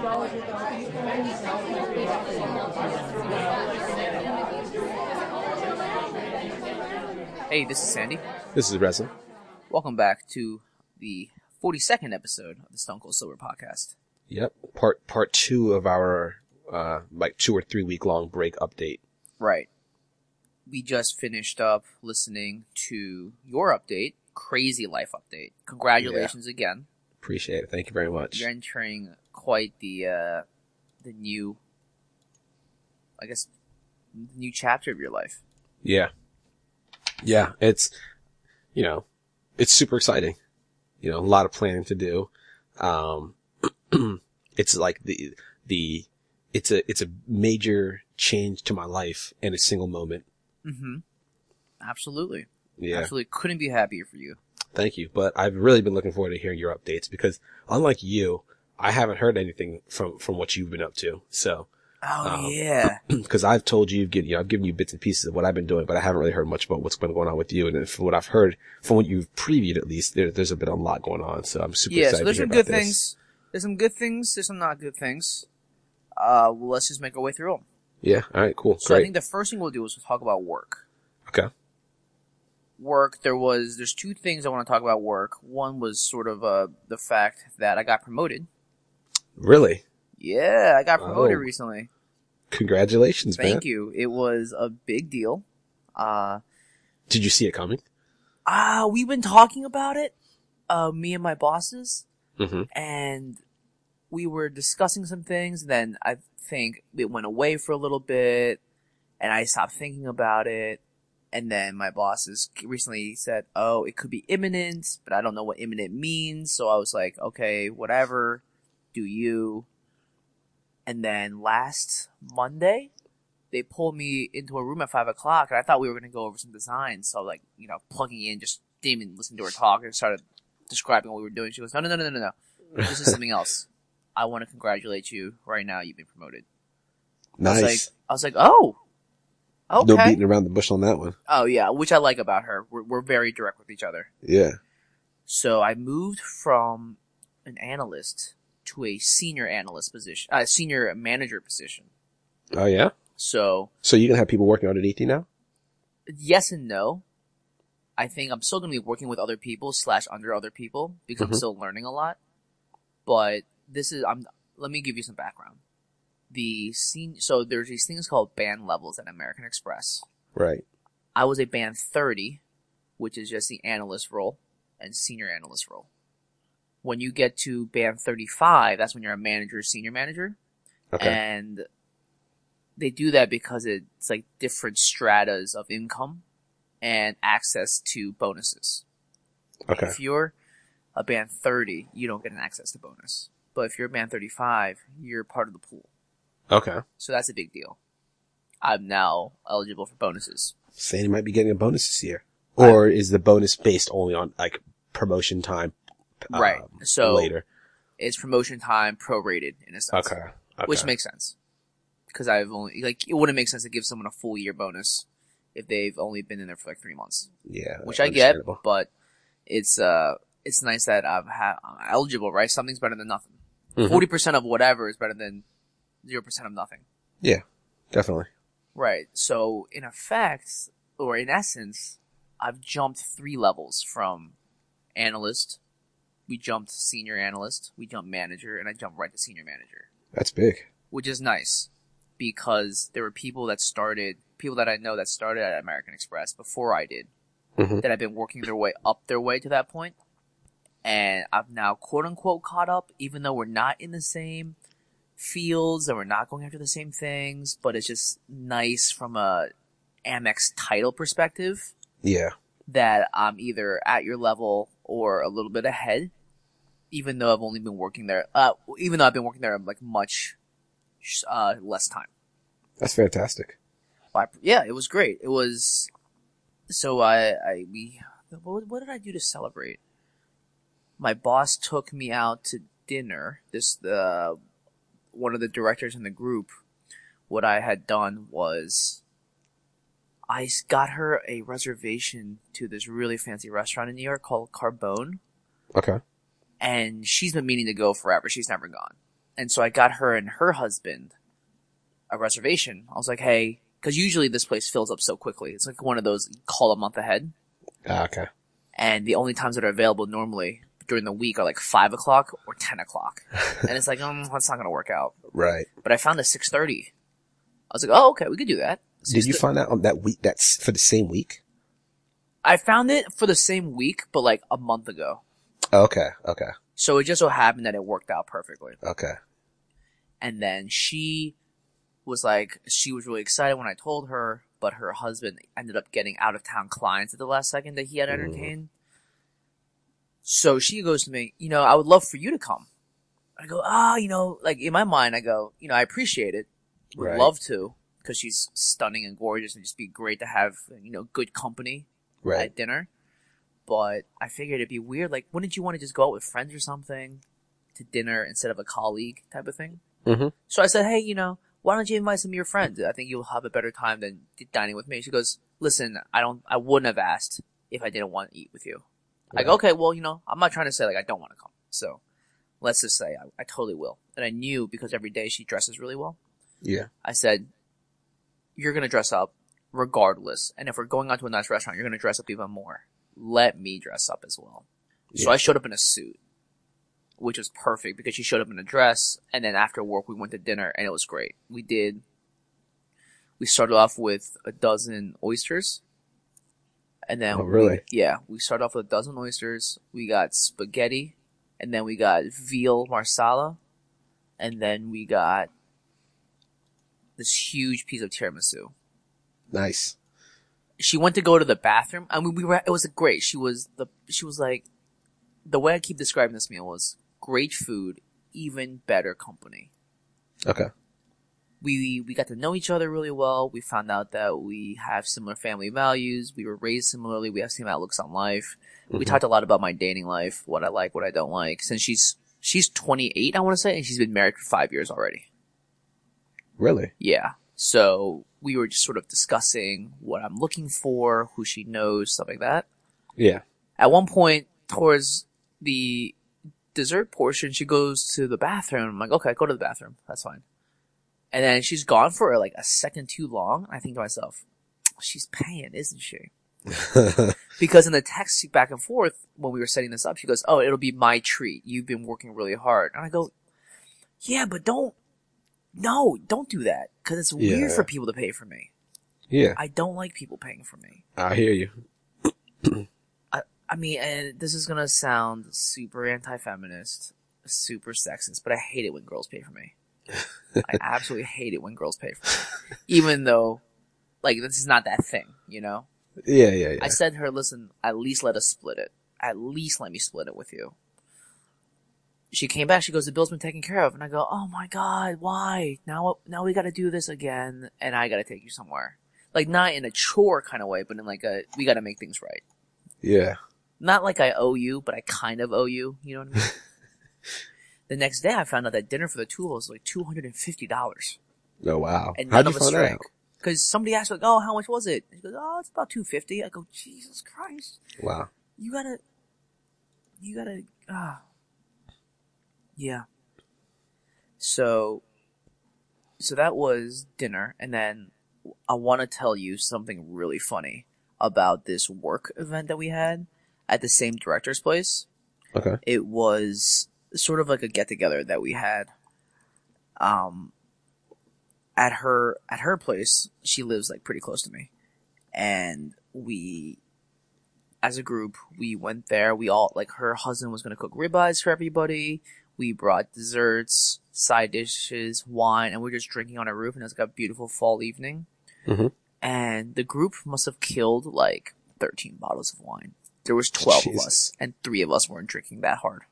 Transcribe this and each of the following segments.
Hey, this is Sandy. This is Reza. Welcome back to the 42nd episode of the Stone Cold Sober podcast. Yep. Part part two of our uh like two or three week long break update. Right. We just finished up listening to your update, Crazy Life update. Congratulations again. Appreciate it. Thank you very much. You're entering quite the uh the new I guess new chapter of your life. Yeah. Yeah, it's you know, it's super exciting. You know, a lot of planning to do. Um it's like the the it's a it's a major change to my life in a single moment. Mm-hmm. Absolutely. Yeah. Absolutely. Couldn't be happier for you. Thank you. But I've really been looking forward to hearing your updates because unlike you, I haven't heard anything from, from what you've been up to. So, Oh Um, yeah. because I've told you, you know, I've given you bits and pieces of what I've been doing, but I haven't really heard much about what's been going on with you. And from what I've heard, from what you've previewed at least, there, there's a bit a lot going on. So I'm super yeah, excited so there's some good this. things. There's some good things. There's some not good things. Uh, well, let's just make our way through them. Yeah. All right. Cool. So I think the first thing we'll do is we'll talk about work. okay. Work. There was. There's two things I want to talk about. Work. One was sort of uh the fact that I got promoted. Really? Yeah, I got promoted Oh. recently. Congratulations, man. Thank you. It was a big deal. Uh, Did you see it coming? ah, we've been talking about it. Uh, me and my bosses. Mm-hmm. and we were discussing some things. Then I think it went away for a little bit, and I stopped thinking about it. And then my bosses recently said, "Oh, it could be imminent, but I don't know what imminent means." So I was like, "Okay, whatever, do you?" And then last Monday, they pulled me into a room at five o'clock, and I thought we were going to go over some designs. So like, you know, plugging in, just didn't even listen to her talk, and started describing what we were doing. She goes, "No, no, no, no, no, no. This is something else. I want to congratulate you right now. You've been promoted." I was Nice. like, I was like, "Oh, okay." No beating around the bush on that one. oh yeah, which I like about her. We're we're very direct with each other. Yeah. So I moved from an analyst to a senior analyst position, uh, senior manager position. Oh yeah. So So you can have people working underneath you now? yes and no. I think I'm still to be working with other people slash under other people because I'm Mhm. still learning a lot. But this is I'm. Let me give you some background. The scene. So there's these things called band levels at American Express. Right. I was a band 30, which is just the analyst role and senior analyst role. When you get to band 35, that's when you're a manager, senior manager. Okay. And they do that because it's like different stratas of income and access to bonuses. okay. If you're a band 30, you don't get an access to bonus. But if you're a band 35, you're part of the pool. Okay. So that's a big deal. I'm now eligible for bonuses. Sandy might be getting a bonus this year. Or is the bonus based only on like promotion time? Right. um, So- later. It's promotion time prorated in a sense. Okay. okay. Which makes sense. Because I've only, like, it wouldn't make sense to give someone a full year bonus if they've only been in there for like three months. yeah, Which I get, but it's, uh, it's nice that I've ha- I'm eligible, right? Something's better than nothing. Mhm. 40% of whatever is better than 0% of nothing. Yeah, definitely. Right. So in effect, or in essence, I've jumped three levels from analyst, we jumped senior analyst, we jumped manager, and I jumped right to senior manager, That's big. which is nice because there were people that started, people that I know that started at American Express before I did, Mhm. that have been working their way up their way to that point, and I've now quote unquote caught up, even though we're not in the same fields and we're not going after the same things, but it's just nice from a Amex title perspective Yeah. that I'm either at your level or a little bit ahead, even though I've only been working there, uh, even though I've been working there like much, uh, less time. That's fantastic. But yeah, it was great. It was, so I, I, we, what, what did I do to celebrate? My boss took me out to dinner. This, uh, one of the directors in the group, what I had done was I got her a reservation to this really fancy restaurant in New York called Carbone. Okay. And she's been meaning to go forever. She's never gone. And so I got her and her husband a reservation. I was like, hey, cause usually this place fills up so quickly. It's like one of those call a month ahead. Ah, okay. And the only times that are available normally during the week are like five o'clock or 10 o'clock. and it's like, um, that's not going to work out. Right. But I found a 630. I was like, oh, okay, we could do that. Did you find that on that week? That's for the same week. I found it for the same week, but like a month ago. Okay. Okay. So it just so happened that it worked out perfectly. Okay. And then she was like, she was really excited when I told her, but her husband ended up getting out of town clients at the last second that he had entertained. So she goes to me, you know, I would love for you to come. I go, ah, you know, like in my mind, I go, you know, I appreciate it. Would Right. love to, because she's stunning and gorgeous and just be great to have, you know, good company Right. at dinner. But I figured it'd be weird. Like, wouldn't you want to just go out with friends or something to dinner instead of a colleague type of thing? Mm-hmm. So I said, hey, you know, why don't you invite some of your friends? I think you'll have a better time than dining with me. She goes, listen, I don't, I wouldn't have asked if I didn't want to eat with you. I go, okay, well, you know, I'm not trying to say like I don't want to come. So let's just say I, I totally will. And I knew because every day she dresses really well. Yeah. I said, you're going to dress up regardless. And if we're going out to a nice restaurant, you're going to dress up even more. Let me dress up as well. Yeah. So I showed up in a suit, which was perfect because she showed up in a dress. And then after work, we went to dinner and it was great. We did, we started off with a dozen oysters. And then, Oh, really? we- yeah, we started off with a dozen oysters. We got spaghetti and then we got veal marsala. And then we got this huge piece of tiramisu Nice. she went to go to the bathroom. I mean, we were, it was great. She was the, she was like, the way I keep describing this meal was great food, even better company. Okay. We, we got to know each other really well. We found out that we have similar family values. We were raised similarly. We have the same outlooks on life. We Mhm. talked a lot about my dating life, what I like, what I don't like. Since she's, she's 28, I want to say, and she's been married for five years already. Really? Yeah. So we were just sort of discussing what I'm looking for, who she knows, stuff like that. Yeah. At one point, towards the dessert portion, she goes to the bathroom. I'm like, okay, go to the bathroom. That's fine. And then she's gone for like a second too long. I think to myself, she's paying, isn't she? Because in the text back and forth when we were setting this up, she goes, "Oh, it'll be my treat. You've been working really hard." And I go, "Yeah, but don't, no, don't do that because it's Yeah. weird for people to pay for me. yeah. I don't like people paying for me. I hear you. I mean, and this is gonna sound super anti-feminist, super sexist, but I hate it when girls pay for me. I absolutely hate it when girls pay for it, even though, like, this is not that thing, you know." Yeah. Yeah. Yeah. I said to her, listen, at least let us split it. At least let me split it with you. She came back, she goes, the bill's been taken care of. And I go, oh my god, why? Now, now we gotta do this again, and I gotta take you somewhere. Like, not in a chore kind of way, but in like a, we gotta make things right. yeah. Not like I owe you, but I kind of owe you, you know what I mean? the next day I found out that dinner for the two of us was like $250. Oh wow. And How'd none you of us find drank. out? Cause somebody asked like, oh, how much was it? She goes, oh, it's about 250 I go, Jesus Christ. Wow. you gotta, you gotta, ah, yeah. So, so that was dinner, and then I want to tell you something really funny about this work event that we had at the same director's place. Okay. It was sort of like a get together that we had. Um, at her at her place, she lives like pretty close to me, and we as a group, we went there. We all, like, her husband was going to cook ribeyes for everybody. We brought desserts, side dishes, wine, and we are just drinking on a roof, and it was like a beautiful fall evening. Mhm. And the group must have killed like 13 bottles of wine. There was 12 of us, and three of us weren't drinking that hard.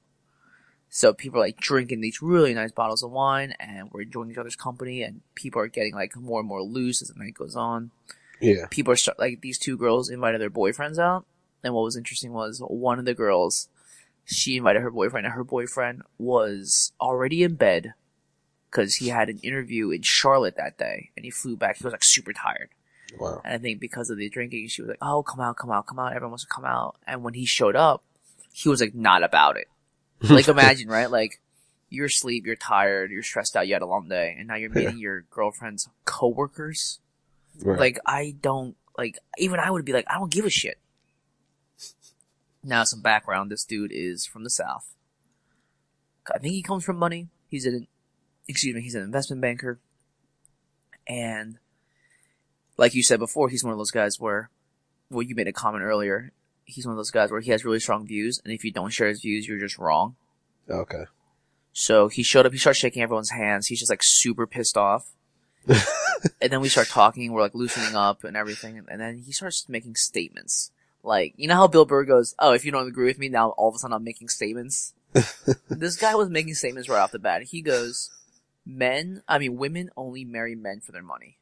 So people are like drinking these really nice bottles of wine, and we're enjoying each other's company, and people are getting like more and more loose as the night goes on. Yeah. people are start, like these two girls invited their boyfriends out and what was interesting was one of the girls she invited her boyfriend and her boyfriend was already in bed because he had an interview in charlotte that day and he flew back. He was like super tired. Wow. and i think because of the drinking she was like oh come out come out come out. Everyone wants to come out. And when he showed up he was like not about it like imagine right like you're asleep, you're tired, you're stressed out, you had a long day, and now you're Yeah. meeting your girlfriend's coworkers. Right. Like, I don't, like, even I would be like, I don't give a shit. Now, some background. This dude is from the South. I think he comes from money. He's an, excuse me, he's an investment banker. And, like you said before, he's one of those guys where, well, you made a comment earlier. He's one of those guys where he has really strong views, and if you don't share his views, you're just wrong. okay. So he showed up, he starts shaking everyone's hands. He's just like super pissed off. and then we start talking, we're like loosening up and everything. And then he starts making statements. Like, you know how Bill Burr goes, Oh, if you don't agree with me, now all of a sudden I'm making statements? this guy was making statements right off the bat. He goes, Men, I mean, women only marry men for their money.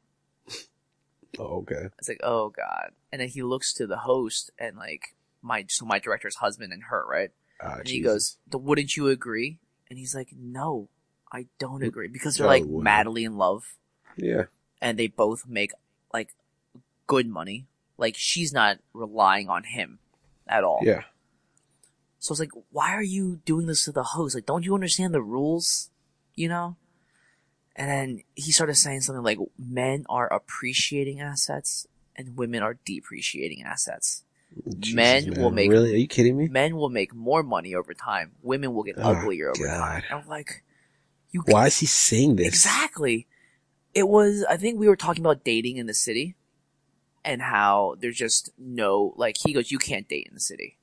Oh, okay. It's like, oh god. And then he looks to the host and like, my, so my director's husband and her, right? Ah, And he goes, "Th- "Wouldn't you agree?" And he's like, "No, I don't agree because they're Oh, like madly in love, Yeah. and they both make like good money. Like she's not relying on him at all. Yeah. So it's like, why are you doing this to the host? Like, don't you understand the rules? You know? And then he started saying something like, men are appreciating assets and women are depreciating assets. Jesus, Men will man. make- Really? Are you kidding me? Men will make more money over time. Women will get Oh, uglier over God. time. And I'm like, you Why is he saying this? Exactly. It was, I think we were talking about dating in the city and how there's just no, like, he goes, you can't date in the city.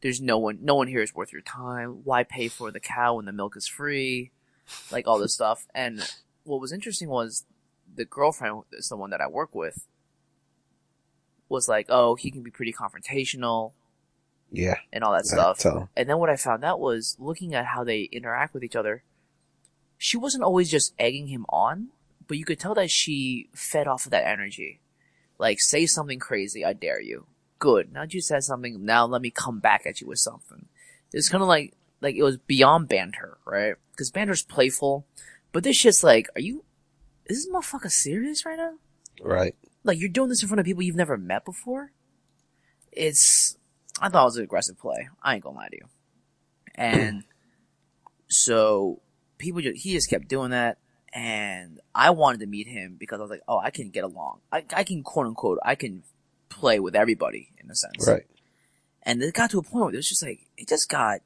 There's no one, no one here is worth your time. Why pay for the cow when the milk is free? Like all this stuff. And what was interesting was the girlfriend, is someone that I work with, was like, oh, he can be pretty confrontational Yeah. and all that stuff. tell. And then what I found out was looking at how they interact with each other, she wasn't always just egging him on, but you could tell that she fed off of that energy. Like, say something crazy, I dare you. Good. Now that you said something, now let me come back at you with something. It's kind of like, like it was beyond banter, right? Because banter's playful, but this shit's like, are you, is this motherfucker serious right now? Right. Like, you're doing this in front of people you've never met before? It's, I thought it was an aggressive play. I ain't gonna lie to you. And so people just, he just kept doing that. And I wanted to meet him because I was like, oh, I can get along. I, I can quote unquote, I can play with everybody in a sense. Right. And it got to a point where it was just like, it just got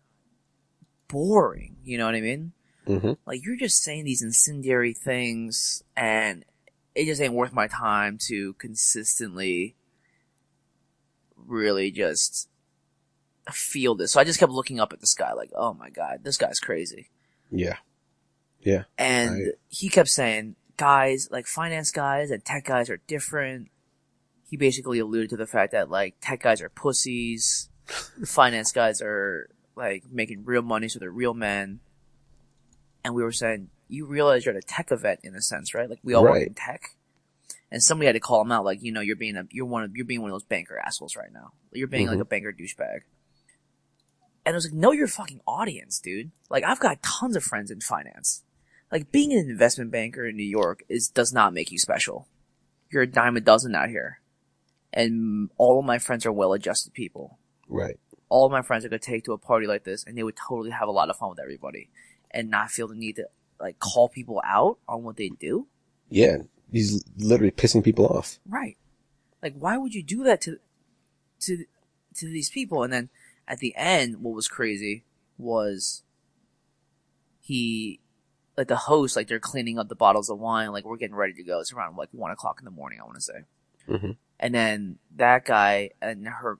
boring. You know what I mean? Mm-hmm. Like you're just saying these incendiary things and it just ain't worth my time to consistently really just feel this. So I just kept looking up at this guy like, oh my god, this guy's crazy. Yeah. Yeah. And Right. he kept saying, guys, like finance guys and tech guys are different. He basically alluded to the fact that like tech guys are pussies, finance guys are like making real money, so they're real men. And we were saying, you realize you're at a tech event in a sense, right? Like we all work in tech. And somebody had to call him out, like, you know, you're being a, you're one of, you're being one of those banker assholes right now. You're being like Mhm. a banker douchebag. And I was like, know your fucking audience, dude. Like, I've got tons of friends in finance. Like, being an investment banker in New York is, does not make you special. You're a dime a dozen out here. And all of my friends are well-adjusted people. Right. All of my friends I could take to a party like this and they would totally have a lot of fun with everybody. And not feel the need to, like, call people out on what they do. Yeah. He's literally pissing people off. Right. Like, why would you do that to, to, to these people? And then at the end, what was crazy was he, like the host, like they're cleaning up the bottles of wine, like we're getting ready to go. It's around like one o'clock in the morning, I want to say. Mhm. And then that guy and her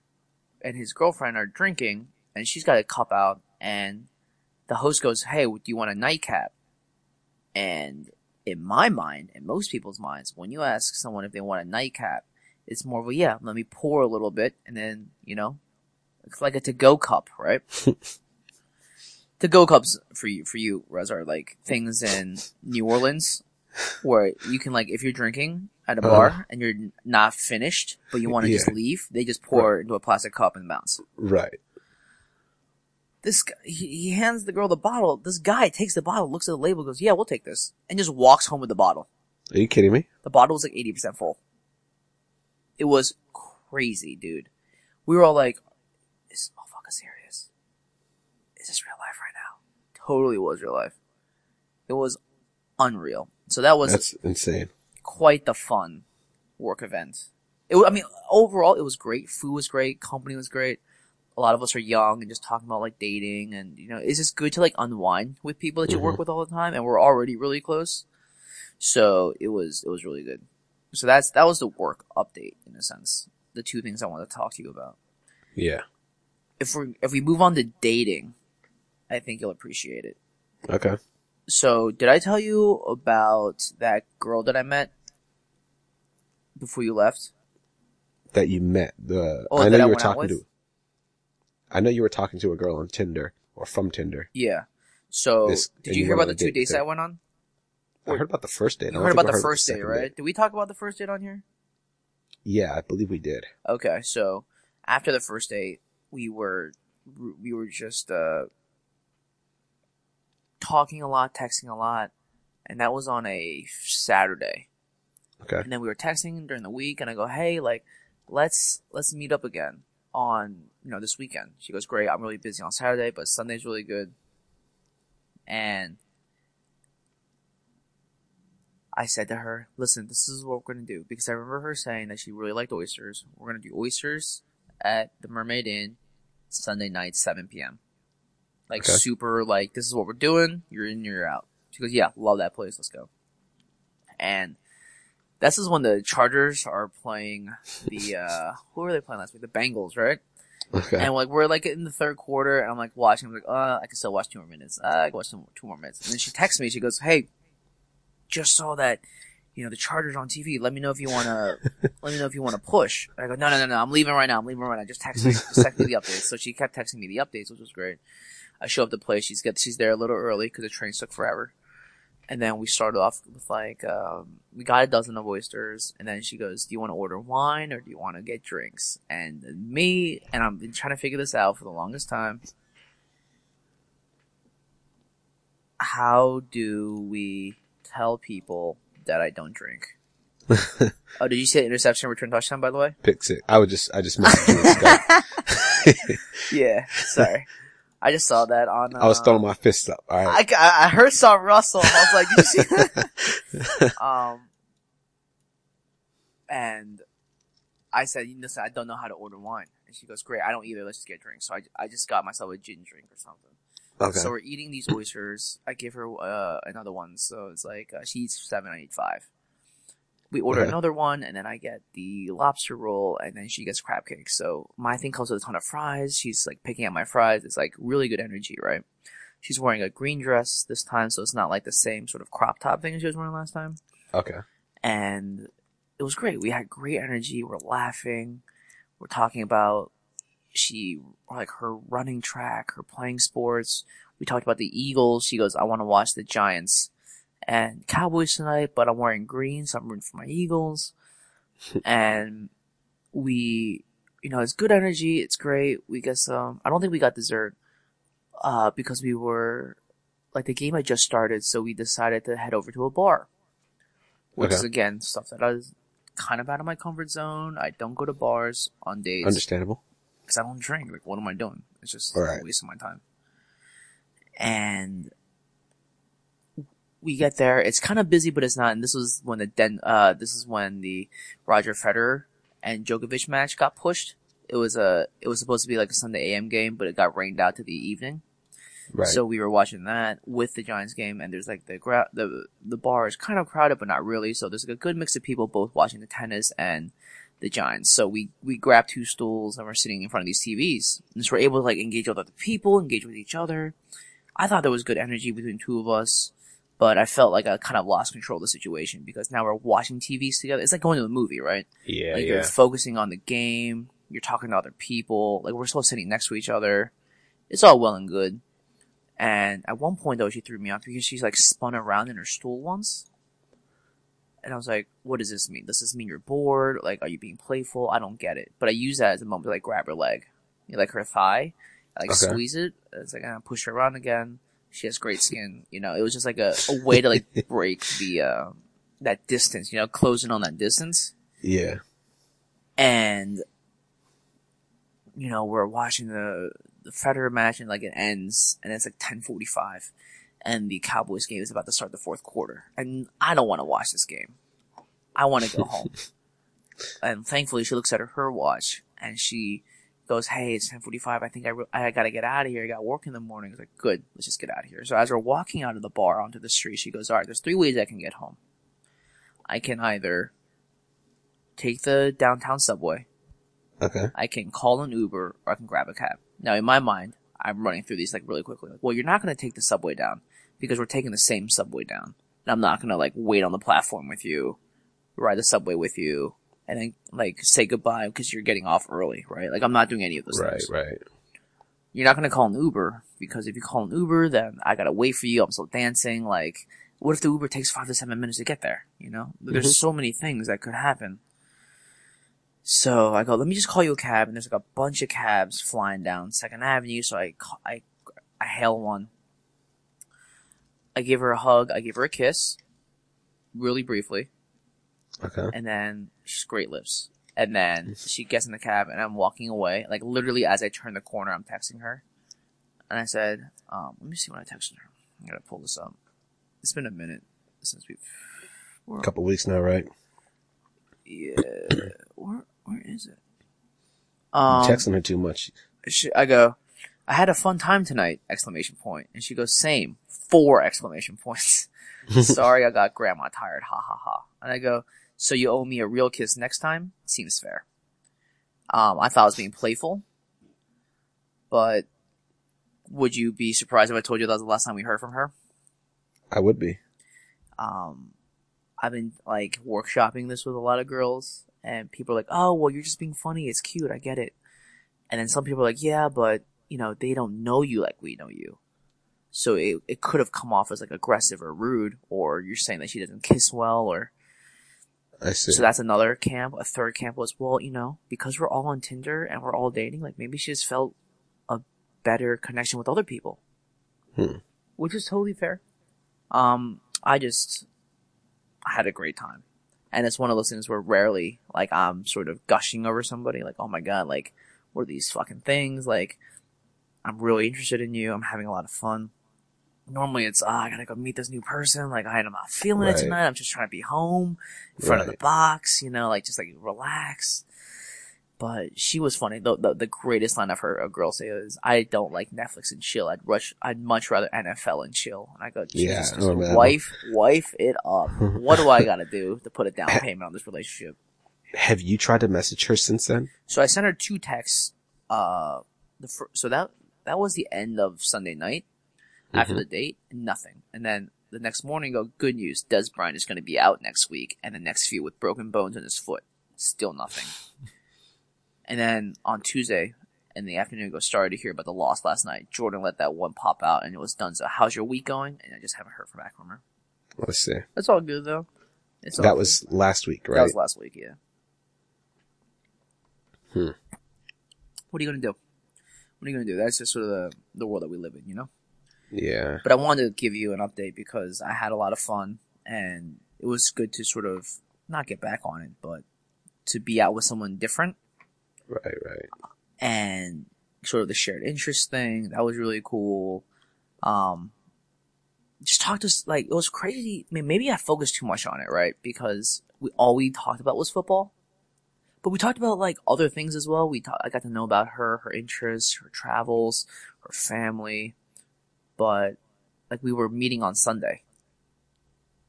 and his girlfriend are drinking and she's got a cup out and the host goes, Hey, do you want a nightcap? And in my mind, in most people's minds, when you ask someone if they want a nightcap, it's more of a, yeah, let me pour a little bit and then, you know, it's like a to-go cup, right? to-go cups for you, for you, Rez, are like things in New Orleans where you can like, if you're drinking at a bar Uh-huh. and you're not finished, but you want to just leave, they just pour it into a plastic cup and bounce. Right. This guy, he, he hands the girl the bottle. This guy takes the bottle, looks at the label, goes, yeah, we'll take this, and just walks home with the bottle. Are you kidding me? The bottle was like 80% full. It was crazy, dude. We were all like, is this motherfucker serious? Is this real life right now? Totally was real life. It was unreal. So that was That's insane. quite the fun work event. It, I mean, overall, it was great. Food was great. Company was great. A lot of us are young and just talking about like dating and, you know, it's just good to like unwind with people that you work mm-hmm. with all the time and we're already really close. So it was, it was really good. So that's, that was the work update in a sense. The two things I want to talk to you about. Yeah. If we, if we move on to dating, I think you'll appreciate it. Okay. So did I tell you about that girl that I met before you left? That you met the. Oh, I know I you were talking to. I know you were talking to a girl on Tinder or from Tinder. Yeah. So This- did you you hear about the two date dates too. I went on? I heard about the first date. You heard about the first date, right? Did we talk about the first date on here? Yeah, I believe we did. Okay, so after the first date, we were we were just uh talking a lot, texting a lot, and that was on a Saturday. Okay. And then we were texting during the week, and I go, "Hey, like, let's let's meet up again on you know this weekend." She goes, "Great, I'm really busy on Saturday, but Sunday's really good." And I said to her, "Listen, this is what we're gonna do," because I remember her saying that she really liked oysters. We're gonna do oysters at the Mermaid Inn Sunday night, 7 p.m. Like Okay. super, like this is what we're doing. You're in, you're out. She goes, "Yeah, love that place. Let's go." And this is when the Chargers are playing the uh who were they playing last week? The Bengals, right? Okay. And like we're like in the third quarter, and I'm like watching. I'm like, uh, I can still watch two more minutes. Uh, I can watch two, two more minutes. And then she texts me. She goes, "Hey, just saw that, you know, the Chargers on TV. Let me know if you wanna, let me know if you wanna push." And I go, "No, no, no, no. I'm leaving right now. I'm leaving right now. Just text me, just text me the updates." So she kept texting me the updates, which was great. I show up to play. She's get she's there a little early because the train took forever. And then we started off with like, um, we got a dozen of oysters, and then she goes, "Do you want to order wine or do you want to get drinks?" And me, and I've been trying to figure this out for the longest time. How do we tell people that I don't drink? oh, did you say interception, return touchdown? By the way, Pick six. I would just, I just missed. yeah. Sorry, I just saw that on. Uh, I was throwing my fists up. All right. I, I heard saw Russell. I was like, did you see that? um, and I said, listen, I don't know how to order wine. And she goes, great, I don't either. Let's just get drinks. So I, I just got myself a gin drink or something. okay. So we're eating these oysters. I give her uh, another one. So it's like uh, she eats seven, I eat five. We order another one, and then I get the lobster roll, and then she gets crab cakes. So my thing comes with a ton of fries. She's like picking at my fries. It's like really good energy, right? She's wearing a green dress this time, so it's not like the same sort of crop top thing she was wearing last time. okay. And it was great. We had great energy. We're laughing. We're talking about she like her running track, her playing sports. We talked about the Eagles. She goes, I want to watch the Giants and Cowboys tonight, but I'm wearing green, so I'm rooting for my Eagles. and we, you know, it's good energy. It's great. We get some, I don't think we got dessert, uh, because we were, like the game had just started, so we decided to head over to a bar. Which is again, stuff that I was kind of out of my comfort zone. I don't go to bars on dates Understandable. because I don't drink. Like, what am I doing? It's just Right. a waste of my time. And we get there. It's kind of busy, but it's not. And this was when the Den, uh, this is when the Roger Federer and Djokovic match got pushed. It was a, it was supposed to be like a Sunday AM game, but it got rained out to the evening. Right. So we were watching that with the Giants game, and there's like the gra- the the bar is kind of crowded, but not really. So there's like a good mix of people both watching the tennis and the Giants. So we we grabbed two stools and we're sitting in front of these TVs, and so we're able to like engage with other people, engage with each other. I thought there was good energy between two of us, but I felt like I kind of lost control of the situation because now we're watching TVs together. It's like going to a movie, right? yeah, like yeah. you're focusing on the game, you're talking to other people, like we're still sitting next to each other. It's all well and good. And at one point though, she threw me off because she's like spun around in her stool once. And I was like, what does this mean? Does this mean you're bored? Like, are you being playful? I don't get it. But I use that as a moment to like grab her leg. You know, like her thigh. I, like Okay. squeeze it. It's like, I push her around again. She has great skin. You know, it was just like a, a way to like break the, uh, that distance, you know, closing on that distance yeah. and you know we're watching the the Federer match and like it ends and it's like ten forty five, and the Cowboys game is about to start the fourth quarter, and I don't want to watch this game. I want to go home. And thankfully, she looks at her, her watch and she goes, "Hey, it's 10:45. I think I re- I got to get out of here. I got work in the morning." I was like, "Good, let's just get out of here." So as we're walking out of the bar onto the street, she goes, "All right, there's three ways I can get home. I can either take the downtown subway, Okay. I can call an Uber, or I can grab a cab." Now, in my mind, I'm running through these like really quickly. Like, well, you're not going to take the subway down because we're taking the same subway down. And I'm not going to like wait on the platform with you, ride the subway with you, and then like say goodbye because you're getting off early, right? Like I'm not doing any of those Right, things. right. right. You're not going to call an Uber because if you call an Uber, then I got to wait for you. I'm still dancing. Like, what if the Uber takes five to seven minutes to get there? You know, there's Mhm. so many things that could happen. So I go, let me just call you a cab, and there's like a bunch of cabs flying down Second Avenue. So I, I, I hail one. I give her a hug. I give her a kiss, really briefly, Okay. and then she's great lips. And then she gets in the cab, and I'm walking away. Like literally, as I turn the corner, I'm texting her, and I said, um, "Let me see when I texted her. I gotta pull this up. It's been a minute since we've. A couple weeks now, right? Yeah, where where is it? Um, Texting her too much. she, I go, I had a fun time tonight! Exclamation point. And she goes, same. Four exclamation points. Sorry, I got grandma tired. Ha ha ha. And I go, so you owe me a real kiss next time? Seems fair. Um, I thought I was being playful, but would you be surprised if I told you that was the last time we heard from her? I would be. um, I've been like workshopping this with a lot of girls, and people are like, "Oh, well, you're just being funny. It's cute. I get it." And then some people are like, "Yeah, but you know, they don't know you like we know you." So it it could have come off as like aggressive or rude, or you're saying that she doesn't kiss well, or I see. so that's another camp. A third camp was, well, you know, because we're all on Tinder and we're all dating, like maybe she just felt a better connection with other people. Hmm. Which is totally fair. Um, I just, I had a great time. And it's one of those things where rarely, like, I'm sort of gushing over somebody, like, oh my god, like, what are these fucking things? Like, I'm really interested in you. I'm having a lot of fun. Normally it's, ah, I gotta go meet this new person. Like, I'm not feeling it tonight. I'm just trying to be home in front of the box, you know, like just like relax. But she was funny. The, the the greatest line I've heard a girl say is, "I don't like Netflix and chill. I'd rush. I'd much rather NFL and chill." And I go, Yeah, Jesus, oh, man. wife, wife it up. what do I got to do to put a down payment on this relationship? Have you tried to message her since then? So I sent her two texts. Uh, the fir- so that that was the end of Sunday night after Mhm. the date. Nothing, and then the next morning, go good news. Dez Bryant is going to be out next week, and the next few with broken bones in his foot. Still nothing. and then on Tuesday in the afternoon, go started to hear about the loss last night. Jordan let that one pop out, and it was done. So how's your week going? And I just haven't heard from her. Let's see. That's all good though. It's all That good. was last week, right? that was last week. Yeah. Hmm. What are you gonna do? What are you gonna do? That's just sort of the, the world that we live in, you know? Yeah. But I wanted to give you an update because I had a lot of fun and it was good to sort of not get back on it, but to be out with someone different Right, right. and sort of the shared interest thing. That was really cool. Um, just talked to us, like, it was crazy. I mean, maybe I focused too much on it, right? Because we, all we talked about was football. But we talked about like other things as well. We talked, I got to know about her, her interests, her travels, her family. But like we were meeting on Sunday.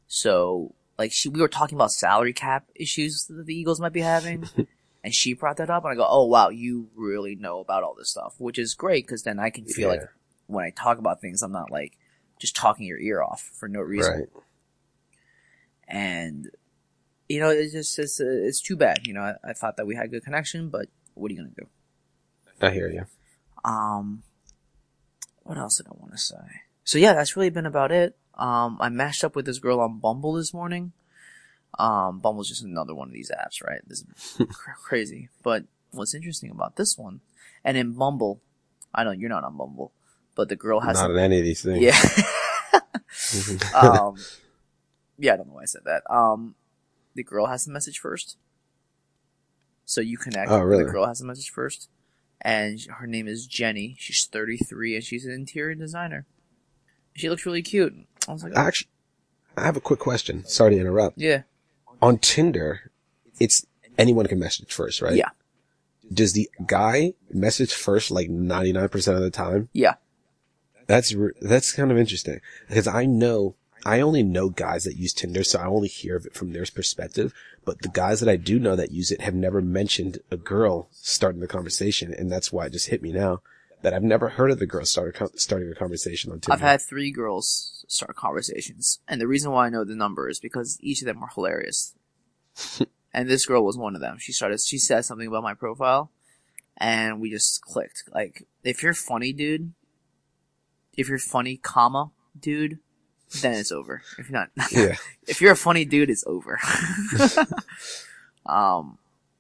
So like she, we were talking about salary cap issues that the Eagles might be having. and she brought that up and I go, oh wow, you really know about all this stuff, which is great because then I can feel like when I talk about things, I'm not like just talking your ear off for no reason Right. and you know it's just it's, it's too bad you know I, I thought that we had good connection but what are you gonna do I hear you. um what else did i want to say so yeah that's really been about it um i matched up with this girl on bumble this morning um bumble's just another one of these apps right this is cr- crazy but what's interesting about this one and in bumble i know you're not on bumble but the girl has Not in any of these things. yeah um, yeah, I don't know why I said that. Um, the girl has the message first, so you connect. Oh, really? The girl has the message first, and her name is Jenny. She's 33 and she's an interior designer. She looks really cute. I was like, oh, Actually, I have a quick question. Sorry to interrupt. yeah, On Tinder, it's anyone can message first, right? yeah, Does the guy message first like 99% of the time? yeah. That's, that's kind of interesting because I know, I only know guys that use Tinder, so I only hear of it from their perspective. But the guys that I do know that use it have never mentioned a girl starting the conversation. And that's why it just hit me now that I've never heard of the girl start a co- starting a conversation on Tinder. I've had three girls start conversations, and the reason why I know the number is because each of them were hilarious. and this girl was one of them. She started, she said something about my profile, and we just clicked. Like, if you're funny, dude, if you're funny, comma, dude, then it's over. If you're not, yeah. if you're a funny dude, it's over. um,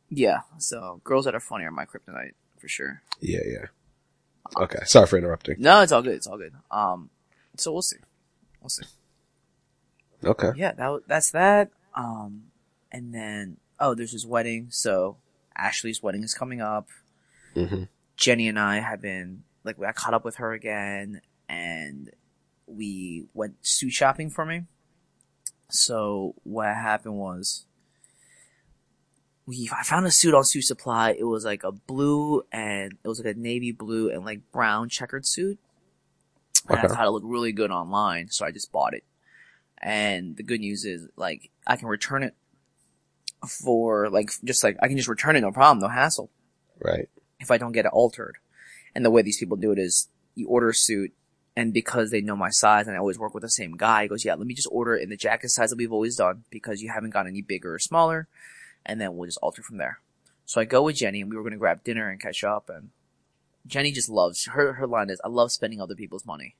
yeah. So girls that are funny are my kryptonite for sure. Yeah. Yeah. Okay. Sorry for interrupting. No, it's all good. It's all good. Um, so we'll see. We'll see. Okay. Yeah, that that's that. Um, and then oh, there's his wedding. So Ashley's wedding is coming up. Mm-hmm. Jenny and I have been like I caught up with her again, and we went suit shopping for me. So what happened was we I found a suit on Suit Supply. It was like a blue and it was like a navy blue and like brown checkered suit. And I thought it looked really good online, so I just bought it. And the good news is like I can return it for like just like I can just return it no problem, no hassle Right. if I don't get it altered. And the way these people do it is you order a suit and because they know my size and I always work with the same guy, he goes, yeah, let me just order it in the jacket size that we've always done because you haven't got any bigger or smaller. And then we'll just alter from there. So I go with Jenny and we were going to grab dinner and catch up and Jenny just loves, her, her line is, I love spending other people's money.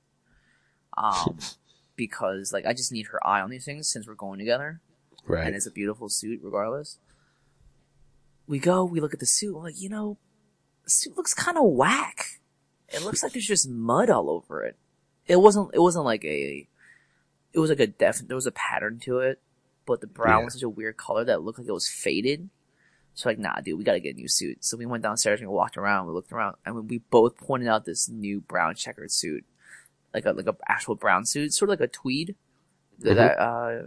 Um, because like I just need her eye on these things since we're going together Right. and it's a beautiful suit regardless. We go, we look at the suit, I'm like, you know, the suit looks kind of whack. It looks like there's just mud all over it. It wasn't, it wasn't like a, it was like a definite. there was a pattern to it, but the brown Yeah. was such a weird color that it looked like it was faded. So like, nah, dude, we gotta get a new suit. So we went downstairs and we walked around, we looked around, and we both pointed out this new brown checkered suit. Like a, like a actual brown suit, sort of like a tweed. That, Mhm. uh,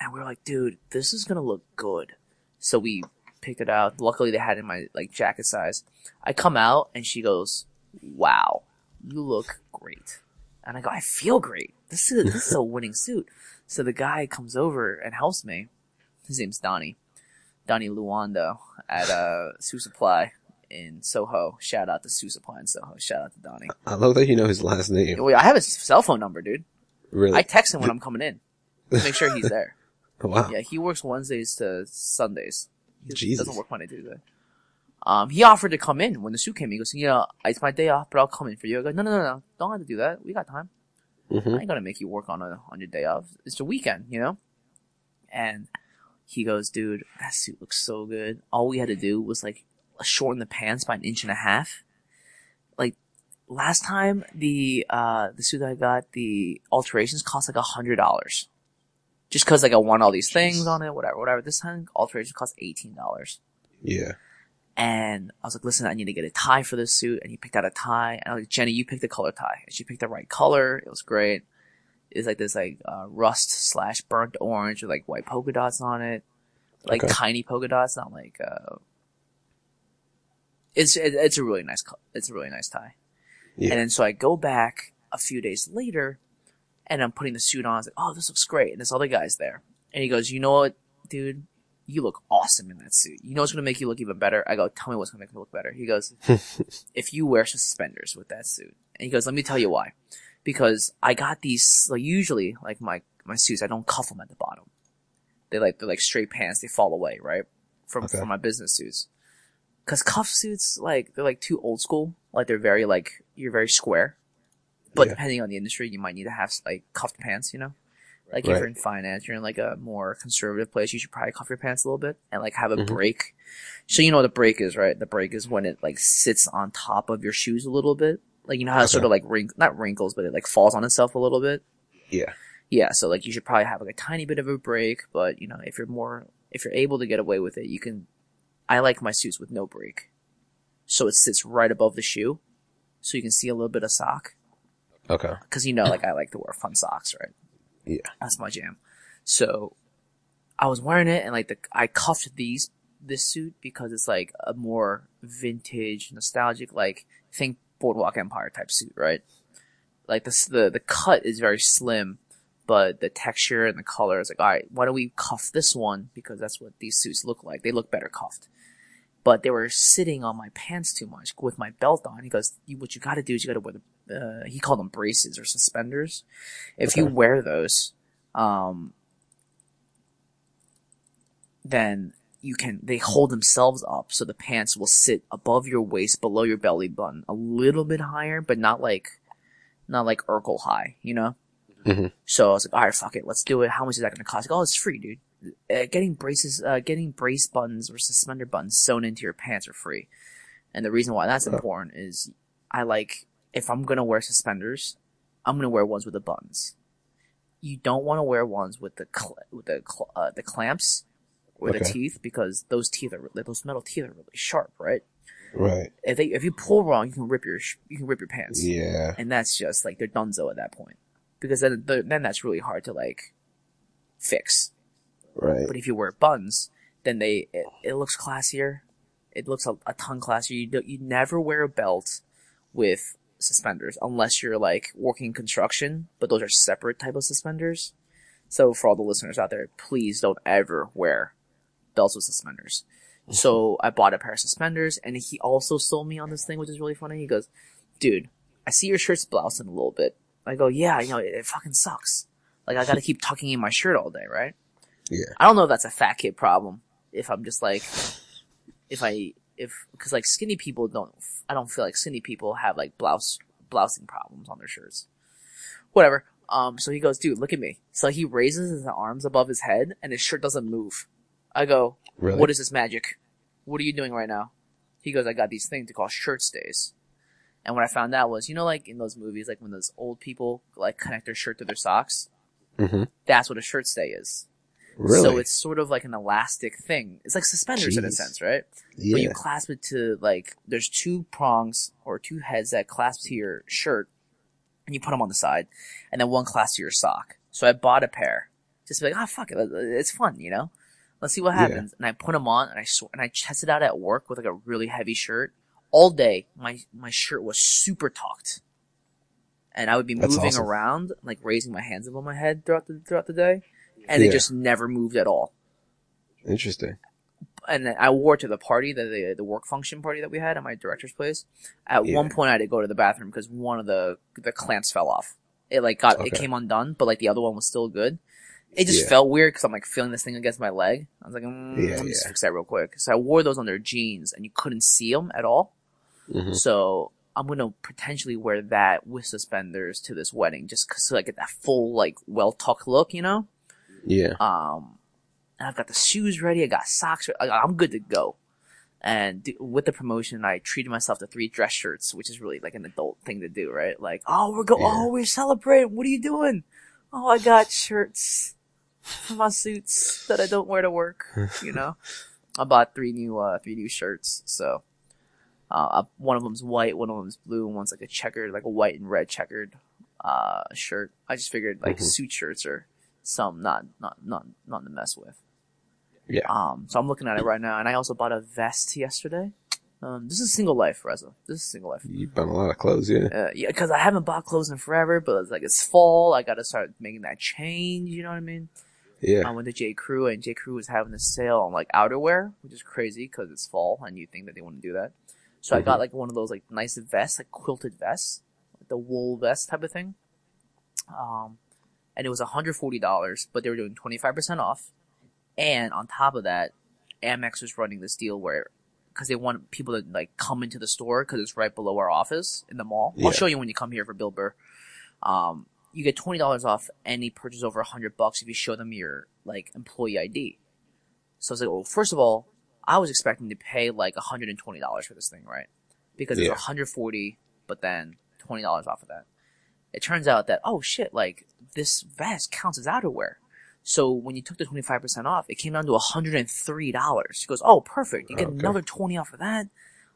and we were like, dude, this is gonna look good. So we picked it out. Luckily, they had it in my like jacket size. I come out and she goes, "Wow, you look great." And I go, "I feel great. This is this is a winning suit." So the guy comes over and helps me. His name's Donnie, Donnie Luando at uh Suit Supply in Soho. Shout out to Suit Supply in Soho. Shout out to Donnie. I love that you know his last name. Wait, I have his cell phone number, dude. Really? I text him when I'm coming in. Make sure he's there. wow. Yeah, he works Wednesdays to Sundays. He Jesus. doesn't work Monday Tuesday. Um, he offered to come in when the suit came. He goes, "Yeah, it's my day off, but I'll come in for you." I go, "No, no, no, no, don't have to do that. We got time. hmm I ain't gonna make you work on a on your day off. It's the weekend, you know." And he goes, "Dude, that suit looks so good. All we had to do was like shorten the pants by an inch and a half. Like last time, the uh the suit that I got, the alterations cost like a hundred dollars." Just cause like I want all these things on it, whatever, whatever. This time, alterations cost eighteen dollars. Yeah. And I was like, listen, I need to get a tie for this suit. And he picked out a tie. And I was like, Jenny, you picked the color tie. And she picked the right color. It was great. It's like this like, uh, rust slash burnt orange with like white polka dots on it. Like Okay. tiny polka dots, not like, uh, it's, it, it's a really nice, co- it's a really nice tie. Yeah. And then so I go back a few days later and I'm putting the suit on. I was like, oh, this looks great. And this other guy's there. And he goes, you know what, dude? You look awesome in that suit. You know what's going to make you look even better? I go, tell me what's going to make me look better. He goes, if you wear suspenders with that suit. And he goes, let me tell you why. Because I got these, like usually, like my, my suits, I don't cuff them at the bottom. They like, they're like straight pants. They fall away, right? From, Okay. from my business suits. Cause cuff suits, like, they're like too old school. Like they're very like, you're very square. But Yeah. depending on the industry, you might need to have like cuffed pants, you know? Like if you're in finance, you're in like a more conservative place, you should probably cuff your pants a little bit and like have a Mhm. break. So you know what a break is, right? The break is when it like sits on top of your shoes a little bit. Like you know how it sort of like wrinkles, not wrinkles, but it like falls on itself a little bit. Yeah. Yeah, so like you should probably have like a tiny bit of a break, but you know, if you're more, if you're able to get away with it, you can, I like my suits with no break. So it sits right above the shoe. So you can see a little bit of sock. Okay. Cause you know, like I like to wear fun socks, right? Yeah. That's my jam. So I was wearing it and like the, I cuffed these, this suit because it's like a more vintage, nostalgic, like think Boardwalk Empire type suit, right? Like this, the, the cut is very slim, but the texture and the color is like, alright, why don't we cuff this one? Because that's what these suits look like. They look better cuffed. But they were sitting on my pants too much with my belt on. He goes, what you gotta do is you gotta wear the, uh, he called them braces or suspenders. If you wear those, um, then you can, they hold themselves up so the pants will sit above your waist, below your belly button, a little bit higher, but not like, not like Urkel high, you know? Mhm. So I was like, alright, fuck it, let's do it. How much is that gonna cost? Like, oh, it's free, dude. Uh, getting braces, uh, getting brace buttons or suspender buttons sewn into your pants are free. And the reason why that's Oh. important is I like, if I'm gonna wear suspenders, I'm gonna wear ones with the buttons. You don't want to wear ones with the cl- with the cl- uh, the clamps or the teeth because those teeth are those metal teeth are really sharp, right? Right. If they if you pull wrong, you can rip your sh- you can rip your pants, Yeah. and that's just like they're donezo at that point because then the, then that's really hard to like fix. Right. But if you wear buns, then they it, it looks classier. It looks a, a ton classier. You do, you never wear a belt with suspenders unless you're like working construction, but those are separate type of suspenders. So for all the listeners out there, please don't ever wear belts with suspenders. So I bought a pair of suspenders and he also sold me on this thing, which is really funny. He goes, dude, I see your shirt's blousing a little bit. I go, yeah, you know, it, it fucking sucks. Like I gotta keep tucking in my shirt all day, right? Yeah. I don't know if that's a fat kid problem. If I'm just like, if I, if, cause like skinny people don't, I don't feel like skinny people have like blouse, blousing problems on their shirts. Whatever. Um, so he goes, dude, look at me. So he raises his arms above his head and his shirt doesn't move. I go, Really? what is this magic? What are you doing right now? He goes, I got these things to call shirt stays. And what I found out was, you know, like in those movies, like when those old people like connect their shirt to their socks, Mhm. that's what a shirt stay is. Really? So it's sort of like an elastic thing. It's like suspenders in a sense, right? yeah. But you clasp it to like there's two prongs or two heads that clasp to your shirt, and you put them on the side, and then one clasp to your sock. So I bought a pair, just to be like, ah, fuck it, it's fun, you know. Let's see what Yeah. happens. And I put them on, and I sw- and I tested out at work with like a really heavy shirt. All day, my my shirt was super tucked, and I would be That's moving awesome. around, like raising my hands above my head throughout the throughout the day, and Yeah. it just never moved at all Interesting. and I wore it to the party, the, the the work function party that we had at my director's place. At Yeah. one point, I had to go to the bathroom because one of the the clamps fell off. It like got it came undone, but like the other one was still good. It just Yeah. felt weird because I'm like feeling this thing against my leg. I was like, mm, Yeah, let me just fix that real quick. So I wore those under jeans, and you couldn't see them at all. Mhm. So I'm gonna potentially wear that with suspenders to this wedding, just cause so I get that full like well tucked look, you know. Yeah. Um, and I've got the shoes ready. I got socks. I'm good to go. And with the promotion, I treated myself to three dress shirts, which is really like an adult thing to do, right? Like, oh, we're go, Yeah. oh, we're celebrating. What are you doing? Oh, I got shirts for my suits that I don't wear to work. You know, I bought three new, uh, three new shirts. So, uh, one of them's white, one of them's blue, and one's like a checkered, like a white and red checkered, uh, shirt. I just figured like Mhm. suit shirts are some not, not, not, not to mess with. Yeah. Um, so I'm looking at it right now, and I also bought a vest yesterday. Um, this is single life, Reza. This is single life. You bought a lot of clothes, yeah. Uh, yeah, because I haven't bought clothes in forever, but it's like it's fall. I got to start making that change. You know what I mean? Yeah. I went to J Crew, and J Crew was having a sale on like outerwear, which is crazy because it's fall, and you think that they want to do that. So I got like one of those like nice vests, like quilted vests, like the wool vest type of thing. Um, and it was $140, but they were doing 25% off. And on top of that, Amex was running this deal where, cause they want people to like come into the store cause it's right below our office in the mall. Yeah. I'll show you when you come here for Bill Burr. Um, you get $20 off any purchase over 100 bucks if you show them your like employee ID. So I was like, well, first of all, I was expecting to pay like $120 for this thing, right? Because it's Yeah. 140, but then $20 off of that. It turns out that, oh shit, like this vest counts as outerwear. So when you took the 25% off, it came down to $103. She goes, oh, perfect. You get Okay. another 20 off of that.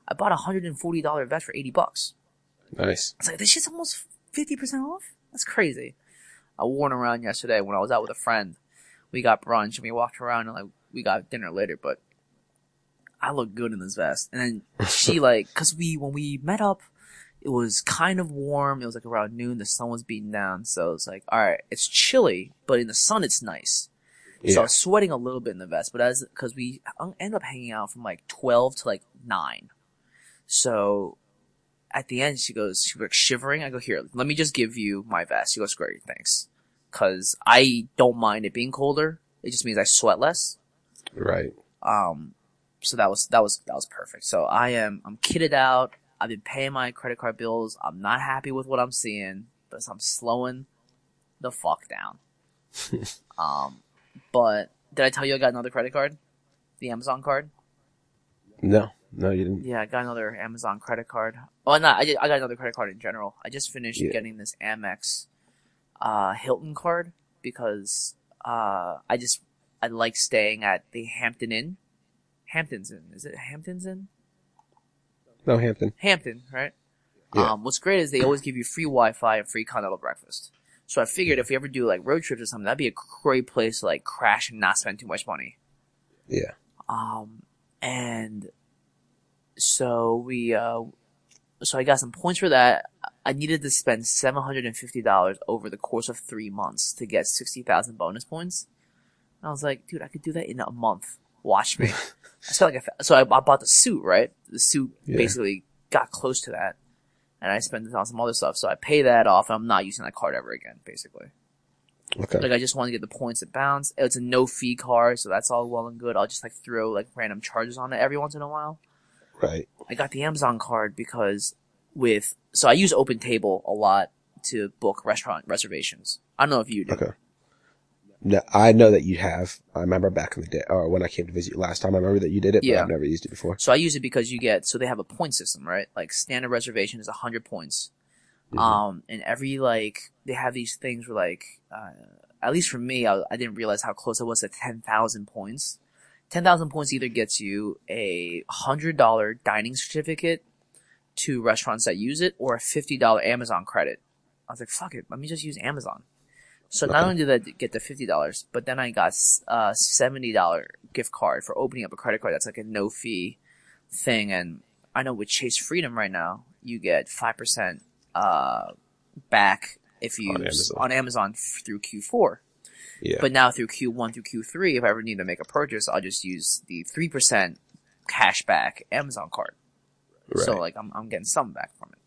I bought a $140 vest for 80 bucks. Nice. It's like, this shit's almost fifty percent off. That's crazy. I wore it around yesterday when I was out with a friend. We got brunch and we walked around and like we got dinner later, but I look good in this vest. And then she like, cause we, when we met up, it was kind of warm. It was like around noon. The sun was beating down. So it's like, all right, it's chilly, but in the sun, it's nice. So I was sweating a little bit in the vest, but as, cause we end up hanging out from like 12 to like 9. So at the end, she goes, she was like shivering. I go, here, let me just give you my vest. She goes, great, thanks. Cause I don't mind it being colder. It just means I sweat less. Right. Um, so that was, that was, that was perfect. So I am, I'm kitted out. I've been paying my credit card bills. I'm not happy with what I'm seeing, but I'm slowing the fuck down. um, but did I tell you I got another credit card? The Amazon card? No, no, you didn't. Yeah, I got another Amazon credit card. Oh, no, I, I got another credit card in general. I just finished Yeah. getting this Amex, uh, Hilton card because, uh, I just, I like staying at the Hampton Inn. Hampton's Inn. Is it Hampton's Inn? No, Hampton. Hampton, right? Yeah. Um, what's great is they always give you free Wi-Fi and free continental breakfast. So I figured if we ever do like road trips or something, that'd be a great place to like crash and not spend too much money. Yeah. Um, and so we, uh, so I got some points for that. I needed to spend $750 over the course of three months to get 60,000 bonus points. And I was like, dude, I could do that in a month. Watch me. I spent like a, so I, I bought the suit, right? The suit Yeah. basically got close to that. And I spent it on some other stuff. So I pay that off and I'm not using that card ever again, basically. Okay. Like I just want to get the points that bounce. It's a no fee card, so that's all well and good. I'll just like throw like random charges on it every once in a while. Right. I got the Amazon card because with so I use Open Table a lot to book restaurant reservations. I don't know if you do. Okay. No, I know that you have. I remember back in the day, or when I came to visit you last time, I remember that you did it, Yeah. but I've never used it before. So I use it because you get so they have a point system, right? Like standard reservation is hundred points. Mhm. Um, and every like they have these things where like uh, at least for me, I, I didn't realize how close I was to ten thousand points. Ten thousand points either gets you a hundred dollar dining certificate to restaurants that use it, or a fifty dollar Amazon credit. I was like, fuck it, let me just use Amazon. So not only did I get the fifty dollars, but then I got a seventy dollar gift card for opening up a credit card. That's like a no fee thing, and I know with Chase Freedom right now, you get five percent uh, back if you On use Amazon. on Amazon f- through Q4. Yeah. But now through Q1 through Q3, if I ever need to make a purchase, I'll just use the three percent cash back Amazon card. right. So like I'm I'm getting some back from it.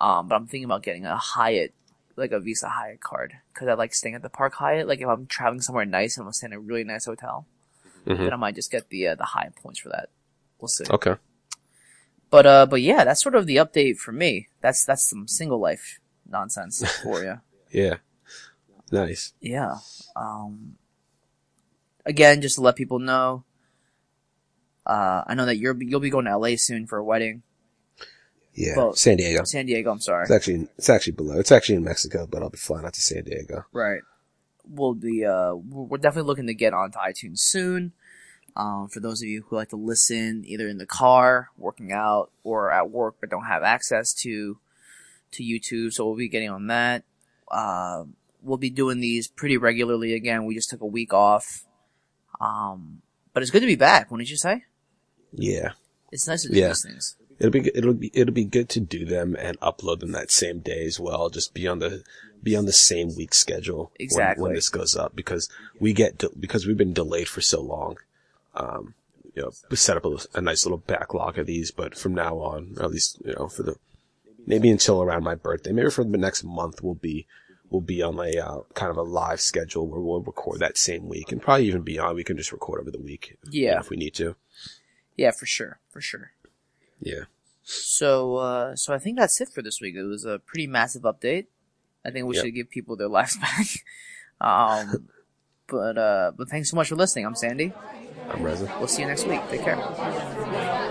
Um, but I'm thinking about getting a Hyatt, like a Visa Hyatt card, because I like staying at the Park Hyatt. Like if I'm traveling somewhere nice and I'm staying in a really nice hotel, Mhm. then I might just get the uh, the Hyatt points for that. We'll see. okay. But uh, but yeah, that's sort of the update for me. That's that's some single life nonsense for you. Yeah. Nice. Yeah. Um, again, just to let people know, uh, I know that you're you'll be going to LA soon for a wedding. Yeah. Well- San Diego. San Diego, I'm sorry. It's actually it's actually below. It's actually in Mexico, but I'll be flying out to San Diego. Right. We'll be, uh, we're definitely looking to get onto iTunes soon. Um, for those of you who like to listen either in the car, working out, or at work but don't have access to, to YouTube, so we'll be getting on that. Uh, we'll be doing these pretty regularly again. We just took a week off. Um, but it's good to be back. What did you say? Yeah. It's nice to do Yeah. these things. It'll be it'll be it'll be good to do them and upload them that same day as well. Just be on the be on the same week schedule when- Exactly. when, this goes up because we get de- because we've been delayed for so long. Um, you know, set up a, a nice little backlog of these, but from now on, at least you know for the maybe until around my birthday, maybe for the next month, we'll be we'll be on a uh, kind of a live schedule where we'll record that same week and probably even beyond. We can just record over the week, you know, Yeah. if we need to. Yeah, for sure. For sure. Yeah. So, uh, so I think that's it for this week. It was a pretty massive update. I think we Yep. should give people their lives back. um, but, uh, but thanks so much for listening. I'm Sandy. I'm Reza. We'll see you next week. Take care.